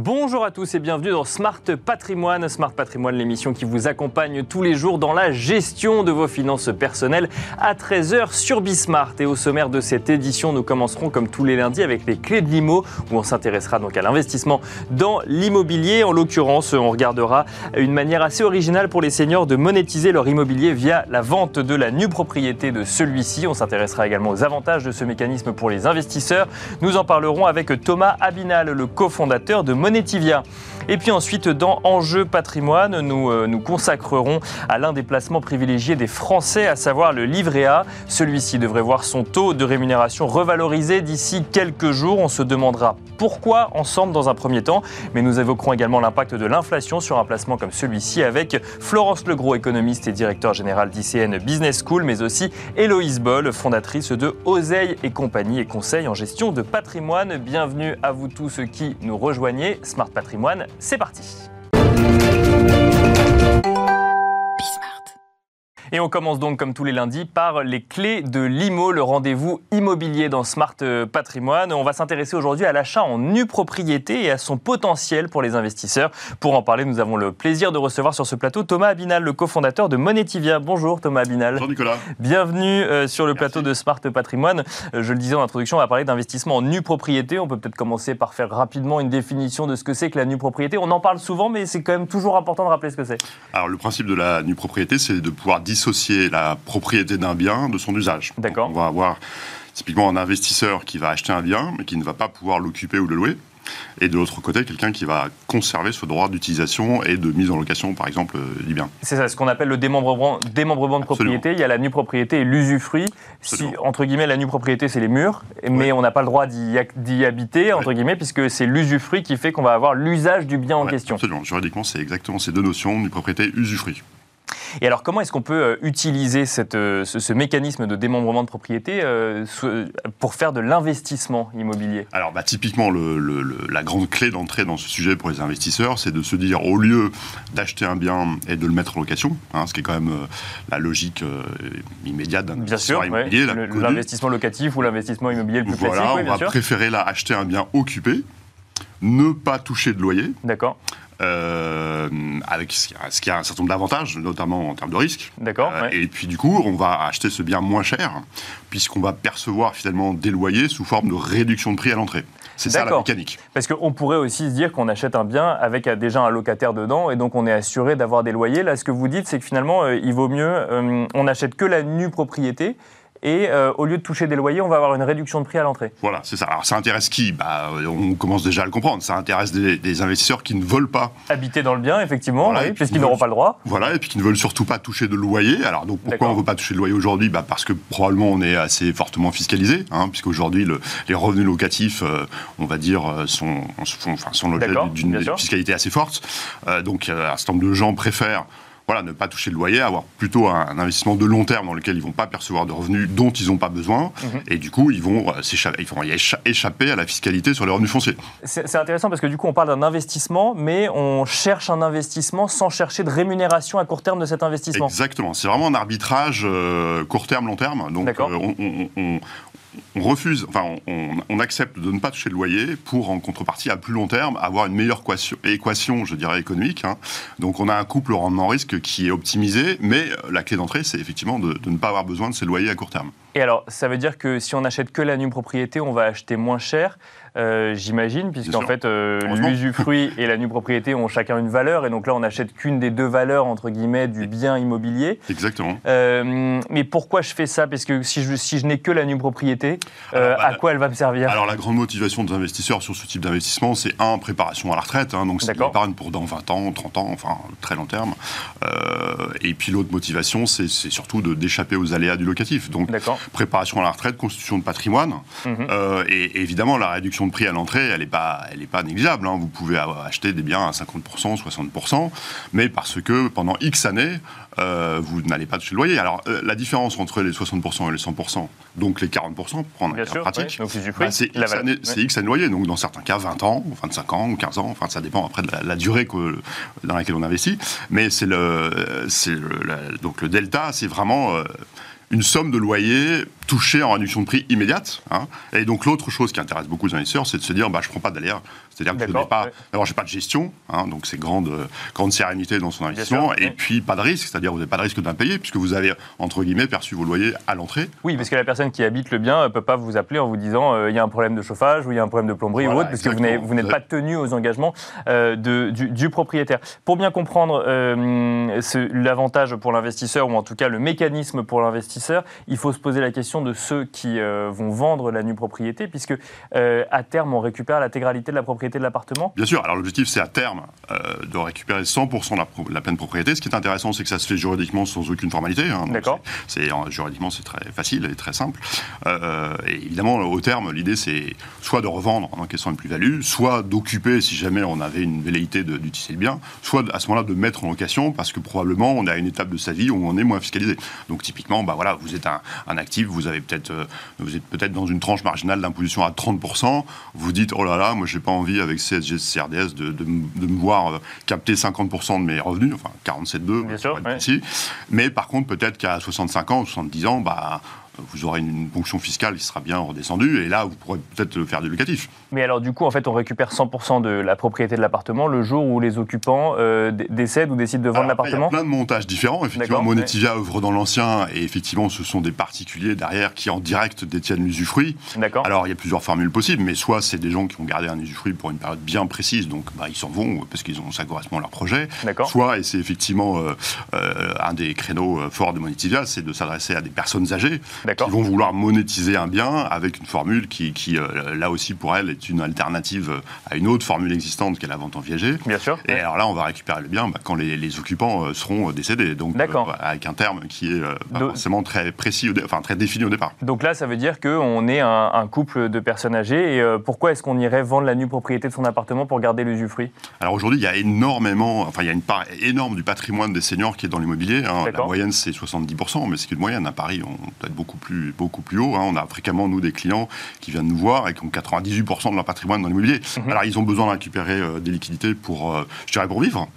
Bonjour à tous et bienvenue dans Smart Patrimoine. Smart Patrimoine, l'émission qui vous accompagne tous les jours dans la gestion de vos finances personnelles à 13h sur Bismart. Et au sommaire de cette édition, nous commencerons comme tous les lundis avec les clés de l'IMO où on s'intéressera donc à l'investissement dans l'immobilier. En l'occurrence, on regardera une manière assez originale pour les seniors de monétiser leur immobilier via la vente de la nue propriété de celui-ci. On s'intéressera également aux avantages de ce mécanisme pour les investisseurs. Nous en parlerons avec Thomas Abinal, le cofondateur de Monetivia. Et puis ensuite, dans Enjeu patrimoine, nous euh, nous consacrerons à l'un des placements privilégiés des Français, à savoir le livret A. Celui-ci devrait voir son taux de rémunération revalorisé d'ici quelques jours. On se demandera pourquoi ensemble dans un premier temps, mais nous évoquerons également l'impact de l'inflation sur un placement comme celui-ci avec Florence Legros, économiste et directeur général d'ICN Business School, mais aussi Héloïse Boll, fondatrice de Oseille et compagnie et conseil en gestion de patrimoine. Bienvenue à vous tous qui nous rejoignez. Smart Patrimoine, c'est parti. Et on commence donc, comme tous les lundis, par les clés de l'IMO, le rendez-vous immobilier dans Smart Patrimoine. On va s'intéresser aujourd'hui à l'achat en nue propriété et à son potentiel pour les investisseurs. Pour en parler, nous avons le plaisir de recevoir sur ce plateau Thomas Abinal, le cofondateur de Monetivia. Bonjour Thomas Abinal. Bonjour Nicolas. Bienvenue euh, sur le plateau de Smart Patrimoine. Euh, je le disais en introduction, on va parler d'investissement en nue propriété. On peut peut-être commencer par faire rapidement une définition de ce que c'est que la nue propriété. On en parle souvent, mais c'est quand même toujours important de rappeler ce que c'est. Alors le principe de la nue propriété, c'est de pouvoir dissocier la propriété d'un bien de son usage. D'accord. On va avoir typiquement un investisseur qui va acheter un bien, mais qui ne va pas pouvoir l'occuper ou le louer. Et de l'autre côté, quelqu'un qui va conserver ce droit d'utilisation et de mise en location, par exemple, euh, du bien. C'est ça, ce qu'on appelle le démembrement, démembrement de propriété. Il y a la nue propriété et l'usufruit. Si, entre guillemets, la nue propriété, c'est les murs, mais on n'a pas le droit d'y habiter, entre guillemets, puisque c'est l'usufruit qui fait qu'on va avoir l'usage du bien en Ouais, question. Absolument. Juridiquement, c'est exactement ces deux notions, nue propriété, usufruit. Et alors, comment est-ce qu'on peut euh, utiliser cette, euh, ce, ce mécanisme de démembrement de propriété euh, pour faire de l'investissement immobilier? Alors, bah, typiquement, le- le- le- la grande clé d'entrée dans ce sujet pour les investisseurs, c'est de se dire, au lieu d'acheter un bien et de le mettre en location, hein, ce qui est quand même la logique immédiate d'un sûr, investisseur ouais. immobilier, connue. l'investissement locatif ou l'investissement immobilier le plus Voilà, classique, oui, on bien va sûr. préférer là acheter un bien occupé, ne pas toucher de loyer, D'accord, euh, avec ce qui, a, ce qui a un certain nombre d'avantages, notamment en termes de risque. d'accord. Euh, ouais. Et puis du coup, on va acheter ce bien moins cher, puisqu'on va percevoir finalement des loyers sous forme de réduction de prix à l'entrée. C'est ça la mécanique. Parce qu'on pourrait aussi se dire qu'on achète un bien avec euh, déjà un locataire dedans et donc on est assuré d'avoir des loyers. Là, ce que vous dites, c'est que finalement, euh, il vaut mieux, on n'achète que la nue propriété et euh, au lieu de toucher des loyers, on va avoir une réduction de prix à l'entrée. Voilà, c'est ça. Alors ça intéresse qui? Bah, On commence déjà à le comprendre. Ça intéresse des, des investisseurs qui ne veulent pas Habiter dans le bien, effectivement, Voilà, oui, puisqu'ils n'auront pas le droit. Voilà, et puis qui ne veulent surtout pas toucher de loyer. Alors donc pourquoi on ne veut pas toucher de loyer aujourd'hui? Bah Parce que probablement on est assez fortement fiscalisé, hein, puisqu'aujourd'hui le- les revenus locatifs, euh, on va dire, euh, sont, sont, enfin, sont l'objet d'une fiscalité assez forte. Euh, donc un certain nombre de gens préfèrent voilà, ne pas toucher de loyer, avoir plutôt un, un investissement de long terme dans lequel ils vont pas percevoir de revenus dont ils n'ont pas besoin, Mhm. et du coup ils vont euh, ils vont échapper à la fiscalité sur les revenus fonciers. C'est intéressant parce que du coup, on parle d'un investissement, mais on cherche un investissement sans chercher de rémunération à court terme de cet investissement. Exactement. C'est vraiment un arbitrage euh, court terme, long terme. Donc, euh, on, on- on- on refuse, enfin, on, accepte de ne pas toucher le loyer pour, en contrepartie, à plus long terme, avoir une meilleure équation, économique. hein. Donc, on a un couple rendement-risque qui est optimisé, mais euh, la clé d'entrée, c'est effectivement de, ne pas avoir besoin de ces loyers à court terme. Et alors, ça veut dire que si on achète que la nue propriété, on va acheter moins cher, euh, j'imagine, puisqu'en fait, euh, l'usufruit et la nue propriété ont chacun une valeur, et donc là, on n'achète qu'une des deux valeurs, entre guillemets, du bien immobilier. Exactement. Euh, mais pourquoi je fais ça? Parce que si je, si je n'ai que la nue propriété, euh, Alors, bah, à quoi elle va me servir? Alors la grande motivation des investisseurs sur ce type d'investissement, c'est un, préparation à la retraite, hein, donc c'est l'épargne pour dans 20 ans, 30 ans, enfin très long terme. Euh, et puis l'autre motivation, c'est surtout d'échapper aux aléas du locatif. Donc préparation à la retraite, constitution de patrimoine. Et, et évidemment, la réduction de prix à l'entrée, elle n'est pas, elle est pas négligeable. hein. Vous pouvez acheter des biens à 50%, 60%, mais parce que pendant X années, euh, vous n'allez pas toucher le loyer. Alors, euh, la différence entre les 60% et les 100%, donc les 40%, pour prendre un Bien sûr, pratique, bah, c'est X, valeur. années- X de loyer. Donc, dans certains cas, 20 ans, 25 ans, ou 15 ans, enfin, ça dépend après de la, la durée que- dans laquelle on investit. Mais c'est le, le, la- donc le delta, c'est vraiment euh, une somme de loyer toucher en réduction de prix immédiate. Hein. Et donc l'autre chose qui intéresse beaucoup les investisseurs, c'est de se dire, bah, je prends pas d'aléa. C'est-à-dire que je n'ai pas, d'abord, j'ai pas de gestion, hein, donc c'est grande, grande sérénité dans son investissement, et puis pas de risque, c'est-à-dire vous n'avez pas de risque d'impayé, puisque vous avez, entre guillemets, perçu vos loyers à l'entrée. Oui, parce que la personne qui habite le bien ne peut pas vous appeler en vous disant, euh, il y a un problème de chauffage, ou il y a un problème de plomberie, ou autre, parce que vous n'êtes pas tenu aux engagements euh, de, du, propriétaire. Pour bien comprendre euh, l'avantage pour l'investisseur, ou en tout cas le mécanisme pour l'investisseur, il faut se poser la question de ceux qui vont vendre la nue propriété, puisque à terme, on récupère l'intégralité de la propriété de l'appartement? Bien sûr, alors l'objectif, c'est à terme de récupérer 100% de la, la, pleine propriété. Ce qui est intéressant, c'est que ça se fait juridiquement sans aucune formalité. Hein, D'accord. C'est juridiquement, c'est très facile et très simple. Euh, et évidemment, au terme, l'idée, c'est soit de revendre en encaissant une plus-value, soit d'occuper, si jamais on avait une velléité d'utiliser le bien, soit à ce moment-là de mettre en location, parce que probablement, on a une étape de sa vie où on est moins fiscalisé. Donc, typiquement, bah voilà, vous êtes un, actif, vous avez peut-être, euh, vous êtes peut-être dans une tranche marginale d'imposition à 30%, vous dites, oh là là, moi, j'ai pas envie avec CSG, CRDS de, de, me voir euh, capter 50% de mes revenus, enfin 47,2, Bien sûr, Mais par contre, peut-être qu'à 65 ans, 70 ans, bah, vous aurez une ponction fiscale qui sera bien redescendue, et là, vous pourrez peut-être faire du locatif. Mais alors, du coup, en fait, on récupère 100% de la propriété de l'appartement le jour où les occupants euh, décèdent ou décident de vendre l'appartement Il y a plein de montages différents. Effectivement, Monetivia œuvre dans l'ancien, et effectivement, ce sont des particuliers derrière qui, en direct, détiennent l'usufruit. D'accord. Alors, il y a plusieurs formules possibles, mais soit c'est des gens qui ont gardé un usufruit pour une période bien précise, donc bah, ils s'en vont parce qu'ils ont ça correspond à leur projet. Soit, et c'est effectivement euh, euh, un des créneaux forts de Monetivia, c'est de s'adresser à des personnes âgées qui vont vouloir monétiser un bien avec une formule qui, qui euh, là aussi pour elle, est une alternative à une autre formule existante qu'est la vente en viager. Bien sûr. Et alors là, on va récupérer le bien bah, quand les, les, occupants euh, seront décédés. Donc, euh, avec un terme qui est pas forcément très précis, enfin très défini au départ. Donc là, ça veut dire qu'on est un, un, couple de personnes âgées. Et pourquoi est-ce qu'on irait vendre la nue propriété de son appartement pour garder l'usufruit? Alors aujourd'hui, il y a énormément, enfin il y a une part énorme du patrimoine des seniors qui est dans l'immobilier. Hein. La moyenne, c'est 70%, mais c'est une moyenne. À Paris, on peut être beaucoup plus beaucoup plus haut. Hein. On a fréquemment, nous, des clients qui viennent nous voir et qui ont 98% de leur patrimoine dans l'immobilier. Mhm. Alors, ils ont besoin de récupérer euh, des liquidités pour, euh, je dirais, pour vivre.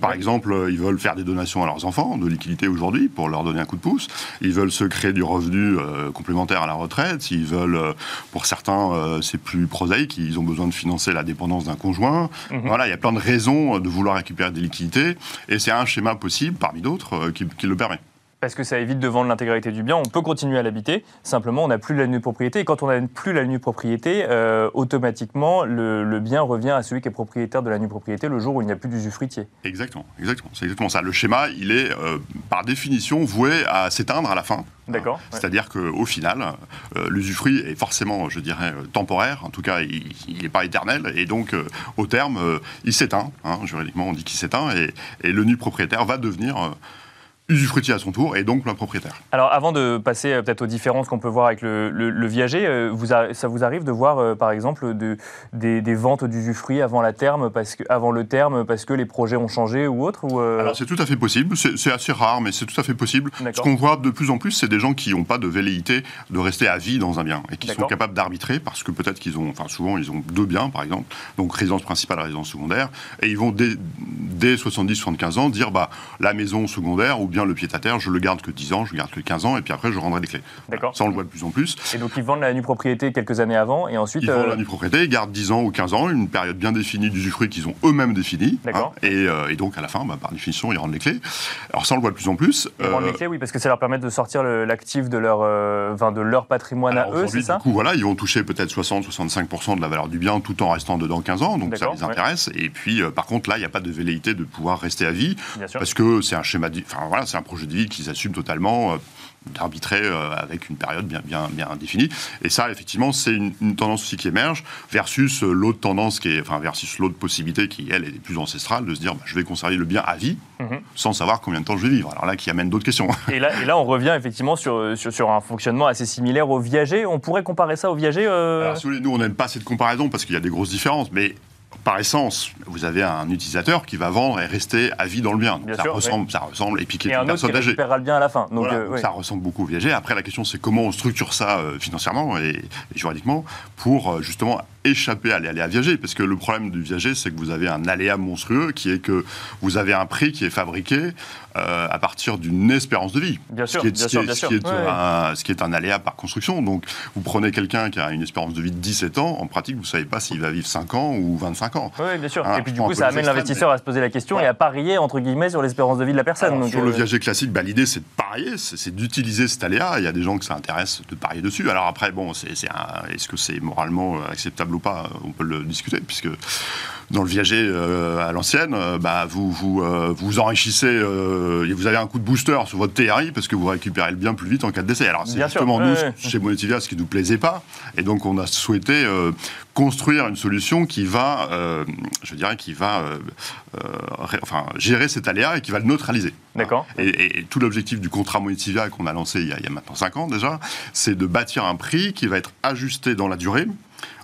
par exemple, euh, ils veulent faire des donations à leurs enfants de liquidités aujourd'hui pour leur donner un coup de pouce. Ils veulent se créer du revenu complémentaire à la retraite. Ils veulent, pour certains, c'est plus prosaïque. Ils ont besoin de financer la dépendance d'un conjoint. Mhm. Voilà, il y a plein de raisons de vouloir récupérer des liquidités. Et c'est un schéma possible, parmi d'autres, qui le permet parce que ça évite de vendre l'intégralité du bien. On peut continuer à l'habiter, simplement on n'a plus la nue propriété. Et quand on n'a plus la nue propriété, euh, automatiquement le, bien revient à celui qui est propriétaire de la nue propriété le jour où il n'y a plus d'usufruitier. Exactement, exactement. C'est exactement ça. Le schéma, il est euh, par définition voué à s'éteindre à la fin. D'accord. C'est-à-dire qu'au final, euh, l'usufruit est forcément, je dirais, temporaire. En tout cas, il n'est pas éternel. Et donc, au terme, il s'éteint. Hein, juridiquement, on dit qu'il s'éteint. Et, et, le nu propriétaire va devenir usufruitier à son tour et donc plein propriétaire. Alors avant de passer euh, peut-être aux différences qu'on peut voir avec le, viager, euh, vous ça vous arrive de voir euh, par exemple de, des, ventes d'usufruit avant, la terme parce que, avant le terme parce que les projets ont changé ou autre ou Alors c'est tout à fait possible, c'est assez rare mais c'est tout à fait possible. Ce qu'on voit de plus en plus c'est des gens qui n'ont pas de velléité de rester à vie dans un bien et qui sont capables d'arbitrer parce que peut-être qu'ils ont, enfin souvent ils ont deux biens par exemple, donc résidence principale, résidence secondaire et ils vont dès, dès 70-75 ans dire bah la maison secondaire ou bien le pied à terre, je le garde que 10 ans, je le garde que 15 ans, et puis après, je rendrai les clés. D'accord. Ça, on le voit de plus en plus. Et donc, ils vendent la nue propriété quelques années avant, et ensuite. Ils vendent euh, la nue propriété, ils gardent 10 ans ou 15 ans, une période bien définie d'usufruit qu'ils ont eux-mêmes définie. Hein. D'accord. et, et, donc, à la fin, bah, par définition, ils rendent les clés. Alors, ça, on le voit de plus en plus. Ils rendent les euh, clés, oui, parce que ça leur permet de sortir l'actif de, leur, euh, de leur patrimoine à eux, c'est ça Du coup, voilà, ils vont toucher peut-être 60-65% de la valeur du bien tout en restant dedans 15 ans, donc ça les intéresse. Et puis, par contre, là, il n'y a pas de velléité de pouvoir rester à vie, parce que c'est un schéma, enfin voilà, c'est un projet de vie qu'ils assument totalement euh, d'arbitrer euh, avec une période bien, bien, bien définie. Et ça, effectivement, c'est une, tendance aussi qui émerge, versus euh, l'autre tendance, qui est, enfin, versus l'autre possibilité qui, elle, est plus ancestrale, de se dire, bah, je vais conserver le bien à vie, mhm. sans savoir combien de temps je vais vivre. Alors là, qui amène d'autres questions. Et là, et là, on revient effectivement sur, sur, un fonctionnement assez similaire au viager. On pourrait comparer ça au viager Alors, si vous voulez, nous, on n'aime pas cette comparaison, parce qu'il y a des grosses différences, mais par essence, vous avez un utilisateur qui va vendre et rester à vie dans le bien. ça, ressemble, ça ressemble, et puis qui est une personne âgée. le bien à la fin. Donc, euh, Ça ressemble beaucoup au viager. Après, la question, c'est comment on structure ça euh, financièrement et, juridiquement pour euh, justement échapper à l'aléa viager, parce que le problème du viager, c'est que vous avez un aléa monstrueux qui est que vous avez un prix qui est fabriqué euh, à partir d'une espérance de vie. Bien sûr, ce qui est, bien sûr, bien ce sûr. qui est Ouais, un, ce qui est un aléa par construction. Donc, vous prenez quelqu'un qui a une espérance de vie de 17 ans, en pratique, vous ne savez pas s'il va vivre 5 ans ou 25 ans. Oui, bien sûr. Ah, et puis du coup, ça amène l'investisseur à se poser la question Ouais. et à parier, entre guillemets, sur l'espérance de vie de la personne. Alors, Donc, sur le euh, viager classique, bah, l'idée c'est de parier, c'est d'utiliser cet aléa. Il y a des gens que ça intéresse de parier dessus. Alors après, bon, c'est un- est-ce que c'est moralement euh, acceptable ou pas On peut le discuter, puisque dans le viager euh, à l'ancienne, euh, bah, vous vous, euh, vous enrichissez, et vous avez un coup de booster sur votre TRI parce que vous récupérez le bien plus vite en cas de décès. Alors c'est sûr, justement ouais, nous, ouais. chez Monetivia, ce qui nous plaisait pas. Et donc on a souhaité construire une solution qui va, je dirais, qui va ré- enfin, gérer cet aléa et qui va le neutraliser. D'accord. Et, et- et tout l'objectif du contrat Monetivia qu'on a lancé il y a, il y a maintenant 5 ans déjà, c'est de bâtir un prix qui va être ajusté dans la durée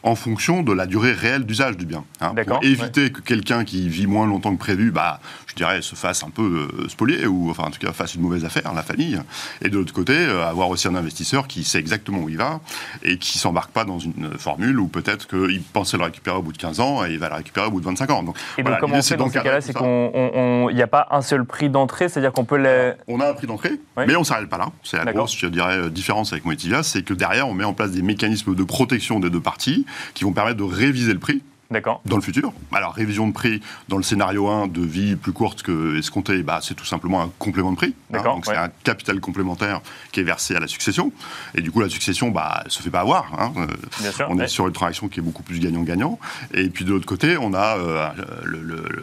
en fonction de la durée réelle d'usage du bien. hein, pour éviter que quelqu'un qui vit moins longtemps que prévu, bah, je dirais, se fasse un peu euh, spolier, ou enfin en tout cas fasse une mauvaise affaire, la famille. Et de l'autre côté, euh, avoir aussi un investisseur qui sait exactement où il va et qui s'embarque pas dans une formule où peut-être qu'il pensait le récupérer au bout de 15 ans et il va le récupérer au bout de 25 ans. Donc, Et donc, voilà, comment on fait dans ces cas-là C'est qu'il n'y a pas un seul prix d'entrée, c'est-à-dire qu'on peut les. On a un prix d'entrée, Oui. mais on s'arrête pas là. C'est la grosse, je dirais, euh, différence avec Moetivia, c'est que derrière, on met en place des mécanismes de protection des deux parties qui vont permettre de réviser le prix D'accord. dans le futur. Alors, révision de prix dans le scénario 1 de vie plus courte que escompté, bah, c'est tout simplement un complément de prix. hein. Donc, ouais. c'est un capital complémentaire qui est versé à la succession. Et du coup, la succession, bah, elle se fait pas avoir. hein. Euh, Bien sûr. on ouais. est sur une transaction qui est beaucoup plus gagnant-gagnant. Et puis de l'autre côté, on a euh,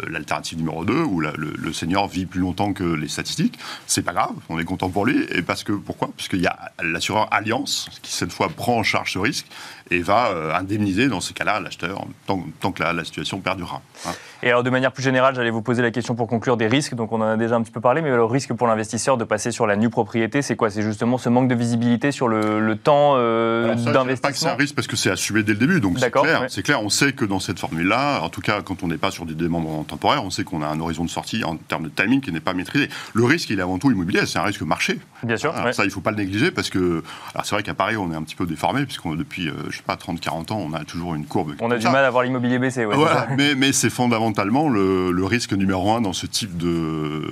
l'alternative numéro 2, où la- le, le senior vit plus longtemps que les statistiques. C'est pas grave, on est content pour lui. Et parce que, pourquoi? Puisqu'il y a l'assureur Alliance, qui cette fois prend en charge ce risque et va euh, indemniser dans ces cas-là l'acheteur tant, tant que la, la situation perdurera. hein. Et alors, de manière plus générale, j'allais vous poser la question pour conclure des risques. Donc, on en a déjà un petit peu parlé, mais le risque pour l'investisseur de passer sur la nue propriété, c'est quoi? C'est justement ce manque de visibilité sur le, le temps euh, dirais pas que c'est d'investissement? un risque parce que c'est assumé dès le début, donc c'est clair. ouais. C'est clair, on sait que dans cette formule-là, en tout cas quand on n'est pas sur des démembrements temporaires, on sait qu'on a un horizon de sortie en termes de timing qui n'est pas maîtrisé. Le risque, il est avant tout immobilier, c'est un risque marché. Bien sûr. Alors ouais. ça, il ne faut pas le négliger parce que, alors c'est vrai qu'à Paris, on est un petit peu déformé puisqu'on depuis, euh, je sais pas, 30-40 ans, on a toujours une courbe. On a du ça. mal à voir l'immobilier baisser. ouais, mais, mais c'est fondamentalement le, le risque numéro un dans ce type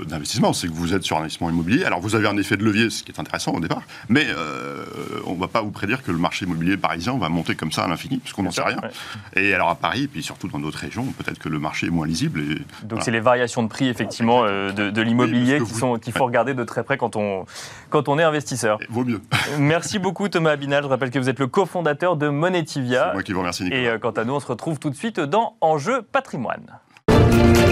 d'investissement, c'est que vous êtes sur un investissement immobilier. Alors vous avez un effet de levier, ce qui est intéressant au départ, mais euh, on ne va pas vous prédire que le marché immobilier parisien va monter comme ça à l'infini, puisqu'on n'en sait rien. ouais. Et alors à Paris, et puis surtout dans d'autres régions, peut-être que le marché est moins lisible. Et, Donc voilà. c'est les variations de prix effectivement euh, de, de l'immobilier Oui, parce qui que sont vous- qu'il faut regarder de très près quand on quand on est investisseur. Et vaut mieux. Merci beaucoup Thomas Abinal. Je rappelle que vous êtes le cofondateur de C'est Monetivia. moi qui vous remercie, Nicolas. Et euh, quant à nous, on se retrouve tout de suite dans Enjeu patrimoine.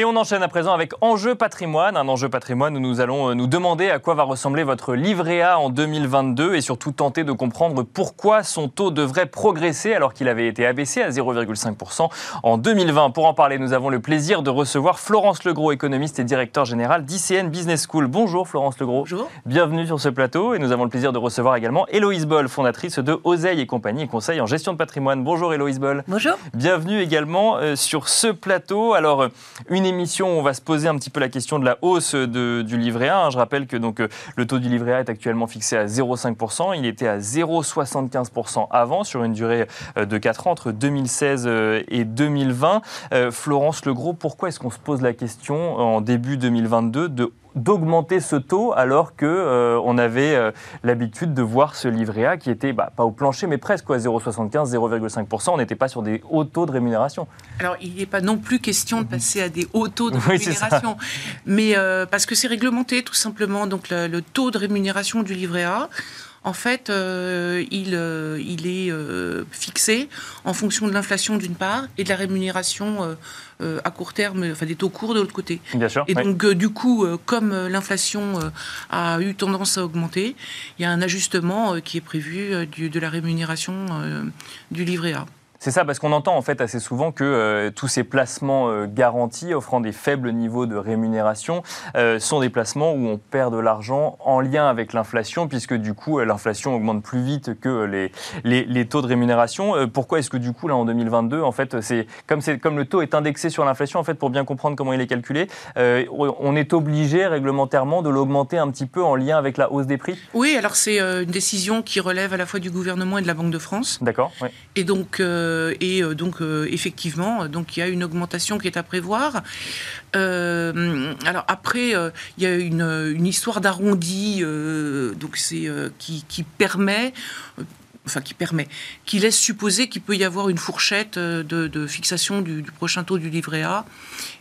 Et on enchaîne à présent avec Enjeu patrimoine, un enjeu patrimoine où nous allons euh, nous demander à quoi va ressembler votre livret A en 2022 et surtout tenter de comprendre pourquoi son taux devrait progresser alors qu'il avait été abaissé à 0,5% en 2020. Pour en parler, nous avons le plaisir de recevoir Florence Legros, économiste et directeur général d'ICN Business School. Bonjour Florence Legros. Bonjour. Bienvenue sur ce plateau et nous avons le plaisir de recevoir également Héloïse Boll, fondatrice de Oseille et compagnie et conseil en gestion de patrimoine. Bonjour Héloïse Boll. Bonjour. Bienvenue également euh, sur ce plateau. Alors, euh, une émission on va se poser un petit peu la question de la hausse du livret A. hein. Je rappelle que donc, euh, le taux du livret A est actuellement fixé à 0,5%. Il était à 0,75% avant, sur une durée euh, de 4 ans, entre 2016 euh, et 2020. Euh, Florence Legros, pourquoi est-ce qu'on se pose la question en début 2022 de d'augmenter ce taux alors que euh, on avait euh, l'habitude de voir ce livret A qui était bah, pas au plancher mais presque quoi, 0,75 0,5%. On n'était pas sur des hauts taux de rémunération. Alors, il n'est pas non plus question de passer à des hauts taux de Oui, rémunération, mais euh, parce que c'est réglementé tout simplement. Donc, le, le taux de rémunération du livret A, en fait, euh, il, euh, il est euh, fixé en fonction de l'inflation d'une part et de la rémunération euh, euh, à court terme, enfin des taux courts de l'autre côté. Bien sûr. Et oui. donc, du coup, euh, comme l'inflation euh, a eu tendance à augmenter, il y a un ajustement qui est prévu du- de la rémunération euh, du livret A. C'est ça, parce qu'on entend en fait assez souvent que euh, tous ces placements euh, garantis offrant des faibles niveaux de rémunération euh, sont des placements où on perd de l'argent en lien avec l'inflation, puisque du coup l'inflation augmente plus vite que les, les, les taux de rémunération. pourquoi est-ce que du coup là en 2022, en fait, c'est comme, comme le taux est indexé sur l'inflation, en fait, pour bien comprendre comment il est calculé, on est obligé réglementairement de l'augmenter un petit peu en lien avec la hausse des prix? Oui, alors c'est une décision qui relève à la fois du gouvernement et de la Banque de France. D'accord. Et donc et euh, donc euh, effectivement, donc il y a une augmentation qui est à prévoir. alors après, il y a une, histoire d'arrondi, donc c'est qui, permet enfin qui permet, qui laisse supposer qu'il peut y avoir une fourchette euh, de, fixation du, prochain taux du livret A.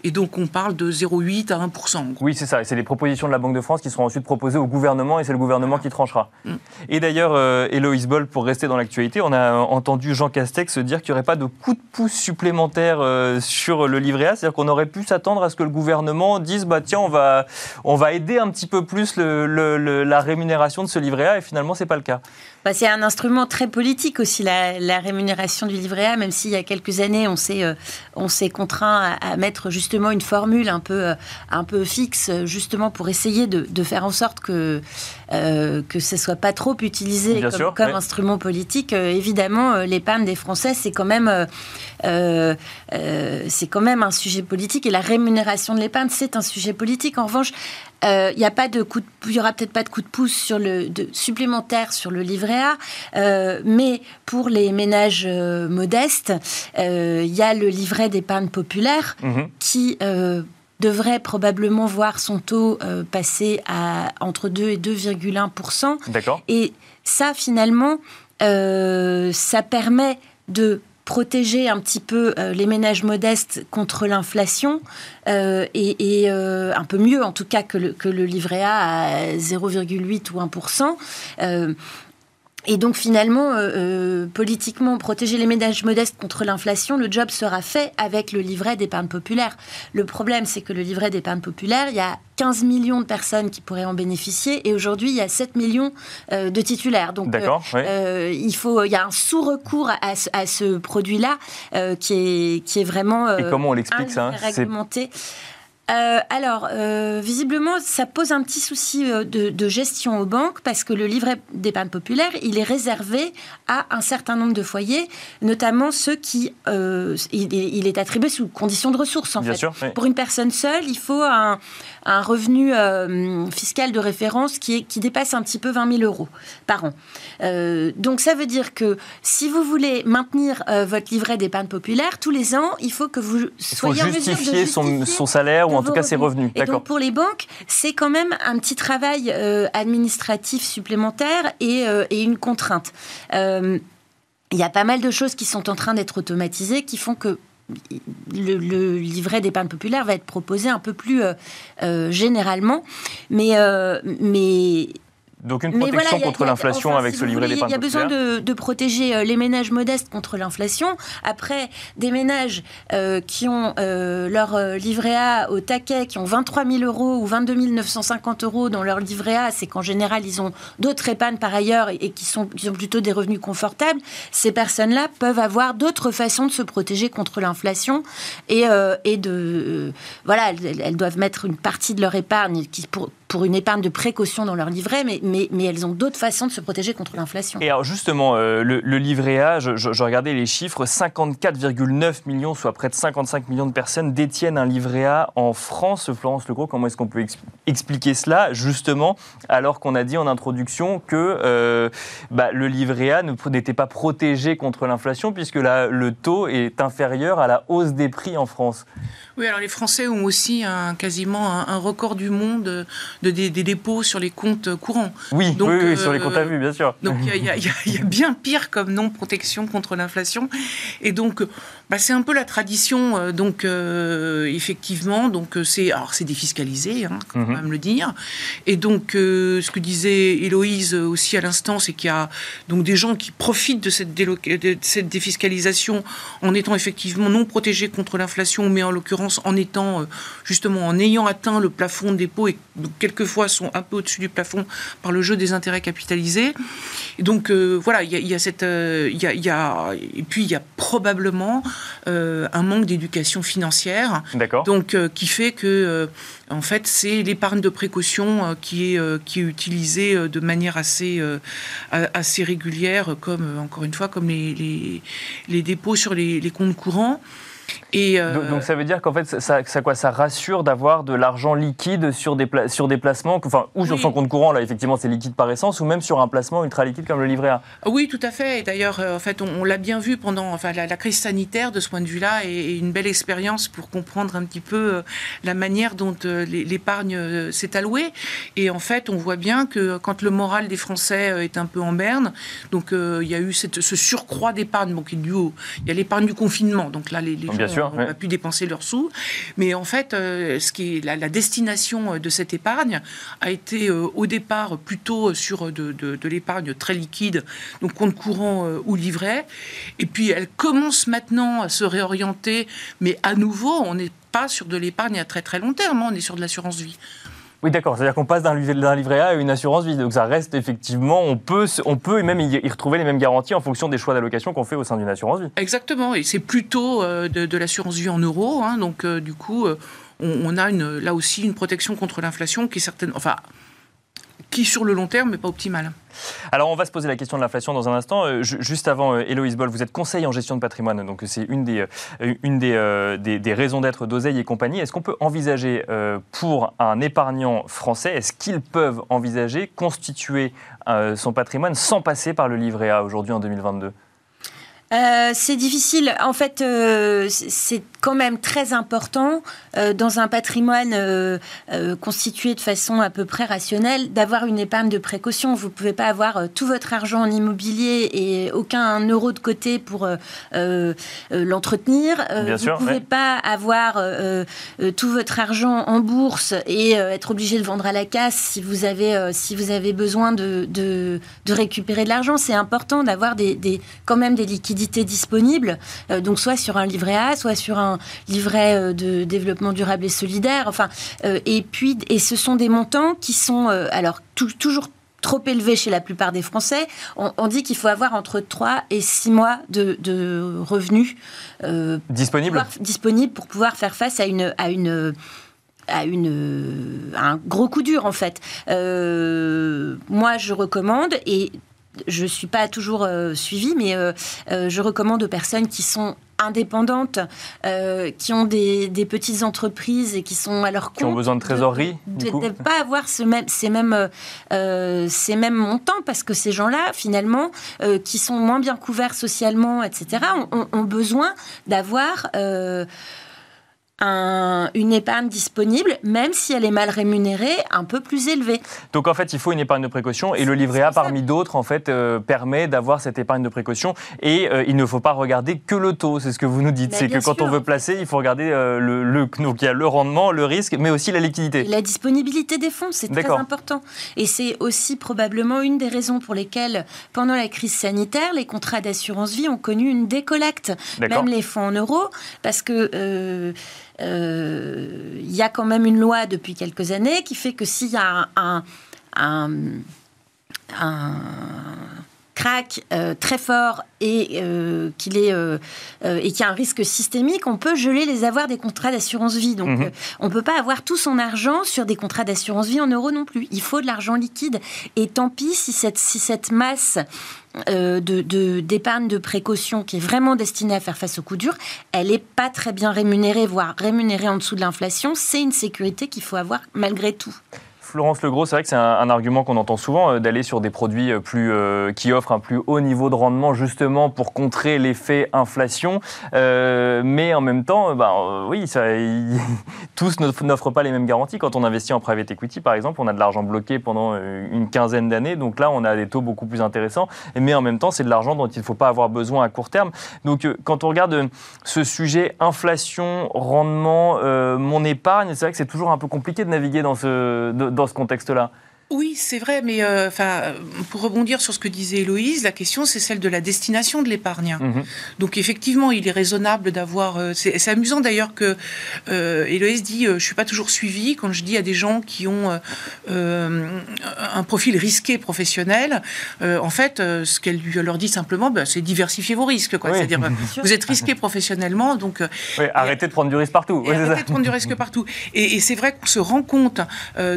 Et donc on parle de 0,8 à 1%. Oui, c'est ça. Et c'est les propositions de la Banque de France qui seront ensuite proposées au gouvernement et c'est le gouvernement qui tranchera. Mm. Et d'ailleurs, euh, Héloïse Boll, pour rester dans l'actualité, on a entendu Jean Castex dire qu'il n'y aurait pas de coup de pouce supplémentaire euh, sur le livret A. C'est-à-dire qu'on aurait pu s'attendre à ce que le gouvernement dise bah, tiens, on va, on va aider un petit peu plus la rémunération de ce livret A et finalement, ce n'est pas le cas. Bah, c'est un instrument très politique aussi, la, rémunération du livret A, même s'il y a quelques années, on s'est, euh, on s'est contraint à, mettre justement une formule un peu, euh, un peu fixe, justement pour essayer de, de faire en sorte que, euh, que ce ne soit pas trop utilisé comme, instrument politique. évidemment, l'épargne des Français, c'est quand même... c'est quand même un sujet politique et la rémunération de l'épargne, c'est un sujet politique. En revanche, il euh, n'y a pas de coup il y aura peut-être pas de coup de pouce sur le de, supplémentaire sur le livret A, euh, mais pour les ménages euh, modestes, il y a le livret d'épargne populaire mhm. qui devrait probablement voir son taux passer à entre 2 et 2,1 D'accord. Et ça, finalement, ça permet de protéger un petit peu euh, les ménages modestes contre l'inflation euh, et, euh, un peu mieux en tout cas que le, que le livret A à 0,8 ou 1%. Et donc finalement, euh, euh, politiquement, protéger les ménages modestes contre l'inflation, le job sera fait avec le livret d'épargne populaire. Le problème, c'est que le livret d'épargne populaire, il y a 15 millions de personnes qui pourraient en bénéficier et aujourd'hui, il y a 7 millions euh, de titulaires. Donc il, faut, il y a un sous-recours à, à, ce produit-là qui, est, qui est vraiment... et comment on l'explique ça? réglementé. Euh, alors, euh, visiblement, ça pose un petit souci euh, de, gestion aux banques parce que le livret d'épargne populaire, il est réservé à un certain nombre de foyers, notamment ceux qui... Il, est attribué sous conditions de ressources, en fait. Pour une personne seule, il faut un, un revenu fiscal de référence qui, est, qui dépasse un petit peu 20 000 euros par an. donc, ça veut dire que si vous voulez maintenir votre livret d'épargne populaire, tous les ans, il faut que vous soyez en mesure de justifier son, son salaire ou en tout cas ses revenus. Et donc pour les banques, c'est quand même un petit travail euh, administratif supplémentaire et, euh, et une contrainte. Euh, il y a pas mal de choses qui sont en train d'être automatisées qui font que le, le livret d'épargne populaire va être proposé un peu plus généralement. Mais, mais donc une protection contre l'inflation avec ce livret d'épargne Il y a besoin de, protéger euh, les ménages modestes contre l'inflation. Après, des ménages euh, qui ont euh, leur livret A au taquet, qui ont 23 000 euros ou 22 950 euros dans leur livret A, c'est qu'en général, ils ont d'autres épargnes par ailleurs et, qui, sont, qui ont plutôt des revenus confortables. Ces personnes-là peuvent avoir d'autres façons de se protéger contre l'inflation et, et de... voilà, elles, elles, doivent mettre une partie de leur épargne qui, pour, pour une épargne de précaution dans leur livret, mais, mais, mais elles ont d'autres façons de se protéger contre l'inflation. Et alors justement, euh, le, livret A, je, regardais les chiffres, 54,9 millions, soit près de 55 millions de personnes détiennent un livret A en France. Florence Legros, comment est-ce qu'on peut expliquer cela, justement, alors qu'on a dit en introduction que euh, bah, le livret A n'était pas protégé contre l'inflation, puisque là, le taux est inférieur à la hausse des prix en France? Oui, alors les Français ont aussi un, quasiment un, record du monde de, des, dépôts sur les comptes courants. Oui, donc, oui, sur les comptes à vue, bien sûr. Donc il y, a bien pire comme non-protection contre l'inflation. Et donc, bah, c'est un peu la tradition, euh, donc euh, effectivement, donc euh, c'est alors c'est défiscalisé, hein, quand Mhm. même le dire. Et donc ce que disait Héloïse aussi à l'instant, c'est qu'il y a donc des gens qui profitent de cette, déloca- de cette défiscalisation en étant effectivement non protégés contre l'inflation, mais en l'occurrence en étant euh, justement en ayant atteint le plafond de dépôt et donc, quelquefois sont un peu au-dessus du plafond par le jeu des intérêts capitalisés. Et donc voilà, il y a, il y a cette, il y a, il y a- et puis il y a probablement un manque d'éducation financière, D'accord. donc euh, qui fait que euh, en fait c'est l'épargne de précaution euh, qui est euh, qui est utilisée euh, de manière assez euh, assez régulière, comme euh, encore une fois comme les les, les dépôts sur les, les comptes courants. Et euh, Donc, donc ça veut dire qu'en fait, ça, quoi, ça rassure d'avoir de l'argent liquide sur des, sur des placements, enfin, ou sur Oui. son compte courant, là effectivement c'est liquide par essence, ou même sur un placement ultra liquide comme le livret A. Oui, tout à fait. Et d'ailleurs, euh, en fait, on, on l'a bien vu pendant enfin, la, la crise sanitaire de ce point de vue-là, et, et une belle expérience pour comprendre un petit peu euh, la manière dont l'épargne s'est allouée. Et en fait, on voit bien que quand le moral des Français est un peu en berne, donc euh, il y a eu cette, ce surcroît d'épargne, donc il y a l'épargne du confinement, donc là les, les Bien sûr, n'ont ouais. pas pu dépenser leurs sous, mais en fait, euh, ce qui est la, la destination euh, de cette épargne a été euh, au départ plutôt sur de, de- de l'épargne très liquide, donc compte courant ou livret. Et puis elle commence maintenant à se réorienter, mais à nouveau, on n'est pas sur de l'épargne à très très long terme, hein, on est sur de l'assurance vie. Oui, d'accord. C'est-à-dire qu'on passe d'un livret, A à une assurance vie. Donc ça reste effectivement, on peut, on peut même y, retrouver les mêmes garanties en fonction des choix d'allocation qu'on fait au sein d'une assurance vie. Exactement, et c'est plutôt euh, de, l'assurance vie en euros, hein, donc euh, du coup, euh, on, a là aussi une protection contre l'inflation qui est certaine, enfin, qui sur le long terme n'est pas optimale. Alors on va se poser la question de l'inflation dans un instant. Euh, ju- juste avant, euh, Héloïse Boll, vous êtes conseiller en gestion de patrimoine, donc c'est une des, euh, des, euh, raisons d'être d'Oseille et compagnie. Est-ce qu'on peut envisager euh, pour un épargnant français, est-ce qu'ils peuvent envisager constituer euh, son patrimoine sans passer par le livret A aujourd'hui en 2022 Euh, c'est difficile. En fait, euh, c'est- quand même très important euh, dans un patrimoine constitué de façon à peu près rationnelle d'avoir une épargne de précaution. Vous ne pouvez pas avoir tout votre argent en immobilier et aucun euro de côté pour l'entretenir. Vous ne pouvez ouais. pas avoir tout votre argent en bourse et être obligé de le vendre à la casse si vous avez, si vous avez besoin de, de, de récupérer de l'argent. C'est important d'avoir des, des, quand même des liquidités disponibles, euh, donc soit sur un livret A, soit sur un livret euh, de développement durable et solidaire. Enfin, euh, et puis, et ce sont des montants qui sont alors tou- toujours trop élevés chez la plupart des Français. On, on dit qu'il faut avoir entre 3 et 6 mois de, de revenus euh, Disponible pouvoir- disponible pour pouvoir faire face à une à une à une à un gros coup dur en fait. Euh, moi, je recommande et je suis pas toujours euh, suivie, mais euh, euh, je recommande aux personnes qui sont indépendantes, euh, qui ont des, des petites entreprises et qui sont à leur compte. Qui ont besoin de trésorerie, De ne pas avoir ce même, ces, mêmes, euh, ces mêmes montants, parce que ces gens-là, finalement, euh, qui sont moins bien couverts socialement, etc., ont, besoin d'avoir un- une épargne disponible, même si elle est mal rémunérée, un peu plus élevée. Donc en fait, il faut une épargne de précaution et le livret A, parmi d'autres, en fait, euh, permet d'avoir cette épargne de précaution. Et euh, il ne faut pas regarder que le taux, c'est ce que vous nous dites. Bah, c'est que quand on veut placer, il faut regarder euh, le, le- donc il y a le rendement, le risque, mais aussi la liquidité. La disponibilité des fonds, c'est très important. Et c'est aussi probablement une des raisons pour lesquelles, pendant la crise sanitaire, les contrats d'assurance vie ont connu une décollecte. Même les fonds en euros, parce que il y a quand même une loi depuis quelques années qui fait que s'il y a un euh, très fort et euh, qu'il est euh, euh, et qu'il y a un risque systémique, on peut geler les avoirs des contrats d'assurance vie. Donc euh, on peut pas avoir tout son argent sur des contrats d'assurance vie en euros non plus. Il faut de l'argent liquide. Et tant pis si cette si cette masse euh, de de- d'épargne de, précaution qui est vraiment destinée à faire face au coup dur, elle est pas très bien rémunérée, voire rémunérée en dessous de l'inflation. C'est une sécurité qu'il faut avoir malgré tout. Florence Legros, c'est vrai que c'est un, argument qu'on entend souvent, euh, d'aller sur des produits euh, plus, euh, qui offrent un plus haut niveau de rendement, justement pour contrer l'effet inflation. mais en même temps, ben, oui, tous n'offrent pas les mêmes garanties. Quand on investit en private equity, par exemple, on a de l'argent bloqué pendant une quinzaine d'années. Donc là, on a des taux beaucoup plus intéressants. Mais en même temps, c'est de l'argent dont il ne faut pas avoir besoin à court terme. Donc quand on regarde ce sujet inflation, rendement, mon épargne, c'est vrai que c'est toujours un peu compliqué de naviguer dans ce, dans ce contexte-là. Oui, c'est vrai, mais euh, enfin, pour rebondir sur ce que disait Héloïse, la question c'est celle de la destination de l'épargne. Mhm. Donc effectivement, il est raisonnable d'avoir. Euh, c'est amusant d'ailleurs que euh, Héloïse dit je suis pas toujours suivie quand je dis à des gens qui ont un profil risqué professionnel. en fait, ce qu'elle leur dit simplement, bah, c'est diversifier vos risques. C'est-à-dire vous êtes risqué professionnellement, donc arrêtez de prendre du risque partout. arrêtez de prendre du risque partout. Et, et c'est vrai qu'on se rend compte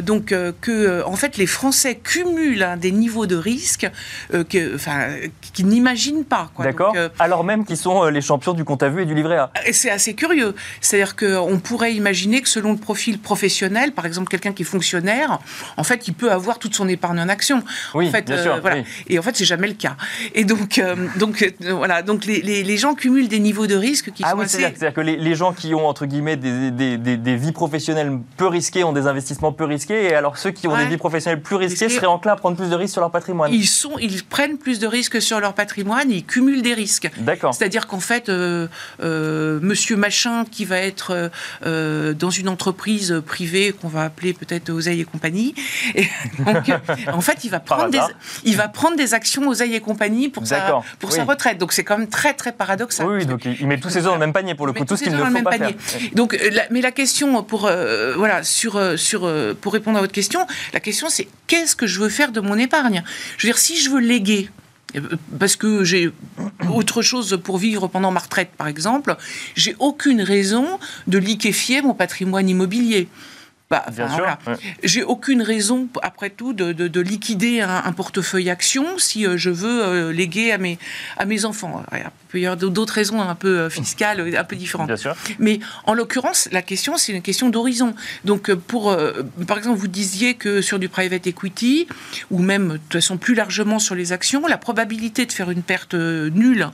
donc que en fait les les Français cumulent des niveaux de risque euh, qu'ils n'imaginent pas. D'accord. Euh, Alors même qu'ils sont euh, les champions du compte à vue et du livret A. C'est assez curieux. C'est-à-dire qu'on pourrait imaginer que selon le profil professionnel, par exemple quelqu'un qui est fonctionnaire, en fait, il peut avoir toute son épargne en action. Oui, en fait, bien sûr, voilà. Et en fait, c'est jamais le cas. Et donc, donc voilà, donc les, les, gens cumulent des niveaux de risque qui ah sont oui, assez... C'est-à-dire que les, les, gens qui ont entre guillemets des, des, des, vies professionnelles peu risquées ont des investissements peu risqués, et alors ceux qui ont des vies professionnelles plus risqués seraient enclins à prendre plus de risques sur leur patrimoine. Ils, sont, ils prennent plus de risques sur leur patrimoine, ils cumulent des risques. D'accord. C'est-à-dire qu'en fait, euh, euh, monsieur machin qui va être euh, dans une entreprise privée qu'on va appeler peut-être Oseille et compagnie, et donc, en fait, il va, prendre des, il va prendre des actions Oseille et compagnie pour, sa, pour sa retraite. Donc c'est quand même très, très paradoxal. Oui, donc il met tous ses œufs dans le même panier pour le coup, tout ce qu'il ne faut pas panier. faire. Donc, mais la question pour, voilà, sur, sur, pour répondre à votre question, la question c'est qu'est-ce que je veux faire de mon épargne? Je veux dire, si je veux léguer, euh, parce que j'ai autre chose pour vivre pendant ma retraite, par exemple, j'ai aucune raison de liquéfier mon patrimoine immobilier. Bah, Bien sûr. J'ai aucune raison, après tout, de, liquider un, portefeuille action si euh, je veux euh, léguer à mes, à mes enfants. Il peut y avoir d'autres raisons un peu euh, fiscales, un peu différentes. Bien sûr. Mais en l'occurrence, la question, c'est une question d'horizon. Donc, pour, par exemple, vous disiez que sur du private equity, ou même, de toute façon, plus largement sur les actions, la probabilité de faire une perte nulle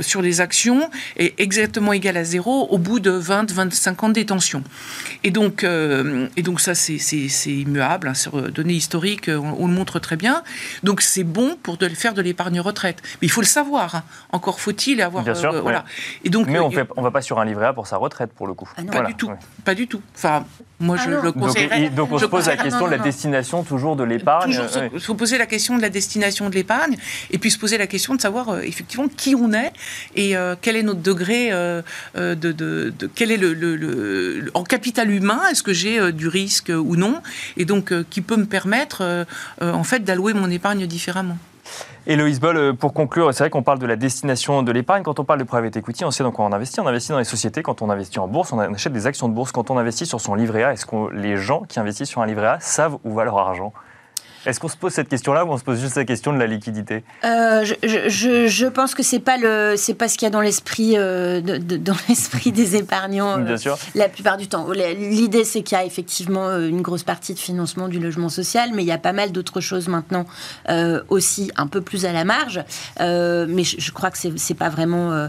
sur les actions est exactement égale à zéro au bout de 20-25 ans de détention. Et donc, euh, et donc ça, c'est immuable. Hein, sur euh, données historiques, euh, on, le montre très bien. Donc, c'est bon pour de, faire de l'épargne retraite. Mais il faut le savoir. Hein. Encore faut-il avoir. Bien sûr. voilà. Et donc, Mais on ne va pas sur un livret A pour sa retraite, pour le coup. Ah pas du tout. Pas du tout. Enfin, moi, je ah le conseillerais. Donc, on se pose la question de la destination toujours de l'épargne. Il faut poser la question de la destination de l'épargne et puis se poser la question de savoir effectivement qui on est et quel est notre degré de, de, quel est le, le en capital humain, est-ce que j'ai euh, du risque euh, ou non Et donc, euh, qui peut me permettre, en fait, d'allouer mon épargne différemment. Héloïse Boll, pour conclure, c'est vrai qu'on parle de la destination de l'épargne. Quand on parle de private equity, on sait dans quoi on investit. On investit dans les sociétés. Quand on investit en bourse, on achète des actions de bourse. Quand on investit sur son livret A, est-ce que les gens qui investissent sur un livret A savent où va leur argent? Est-ce qu'on se pose cette question-là ou on se pose juste la question de la liquidité? Euh, je, pense que c'est pas le, c'est pas ce qu'il y a dans l'esprit, euh, dans l'esprit des épargnants. Bien euh, sûr. La plupart du temps. L'idée, c'est qu'il y a effectivement une grosse partie de financement du logement social, mais il y a pas mal d'autres choses maintenant aussi un peu plus à la marge. mais je, crois que c'est pas vraiment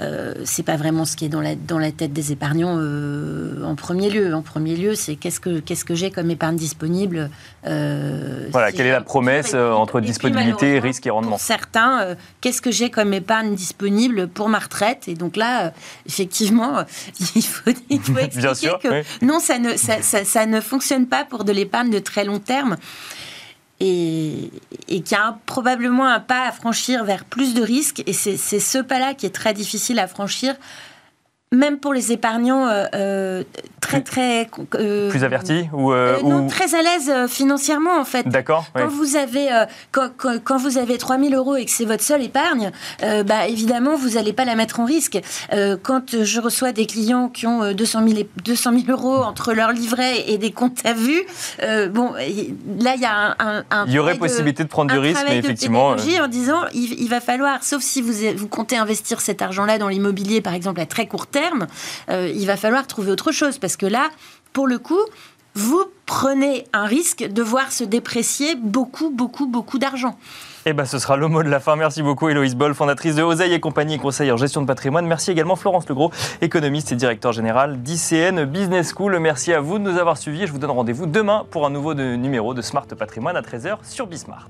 euh, c'est pas vraiment ce qui est dans la, dans la tête des épargnants euh, en premier lieu. En premier lieu, c'est qu'est-ce que, qu'est-ce que j'ai comme épargne disponible euh, Voilà, quelle est la promesse entre disponibilité, risque et rendement certains, qu'est-ce que j'ai comme épargne disponible pour ma retraite? Et donc là, effectivement, il faut, il faut expliquer que non, ça ne, ça, ça ne fonctionne pas pour de l'épargne de très long terme et, et qu'il y a probablement un pas à franchir vers plus de risques. Et c'est ce pas-là qui est très difficile à franchir même pour les épargnants euh, euh, très très euh, plus avertis ou, non, très à l'aise financièrement en fait. D'accord. Quand vous avez quand, quand, vous avez 3000 euros et que c'est votre seule épargne, bah évidemment vous n'allez pas la mettre en risque. quand je reçois des clients qui ont 200 000 200 000 euros entre leur livret et des comptes à vue, bon là il y a un, un, il y aurait possibilité de, prendre du risque, mais effectivement en disant il, il, va falloir sauf si vous vous comptez investir cet argent-là dans l'immobilier par exemple à très court terme euh, il va falloir trouver autre chose parce que là, pour le coup, vous prenez un risque de voir se déprécier beaucoup, beaucoup, beaucoup d'argent. Eh ben, ce sera le mot de la fin. Merci beaucoup, Héloïse Boll, fondatrice de Oseille et compagnie et conseillère en gestion de patrimoine. Merci également, Florence Legros, économiste et directeur général d'ICN Business School. Merci à vous de nous avoir suivis. Je vous donne rendez-vous demain pour un nouveau numéro de Smart Patrimoine à 13h sur Bismart.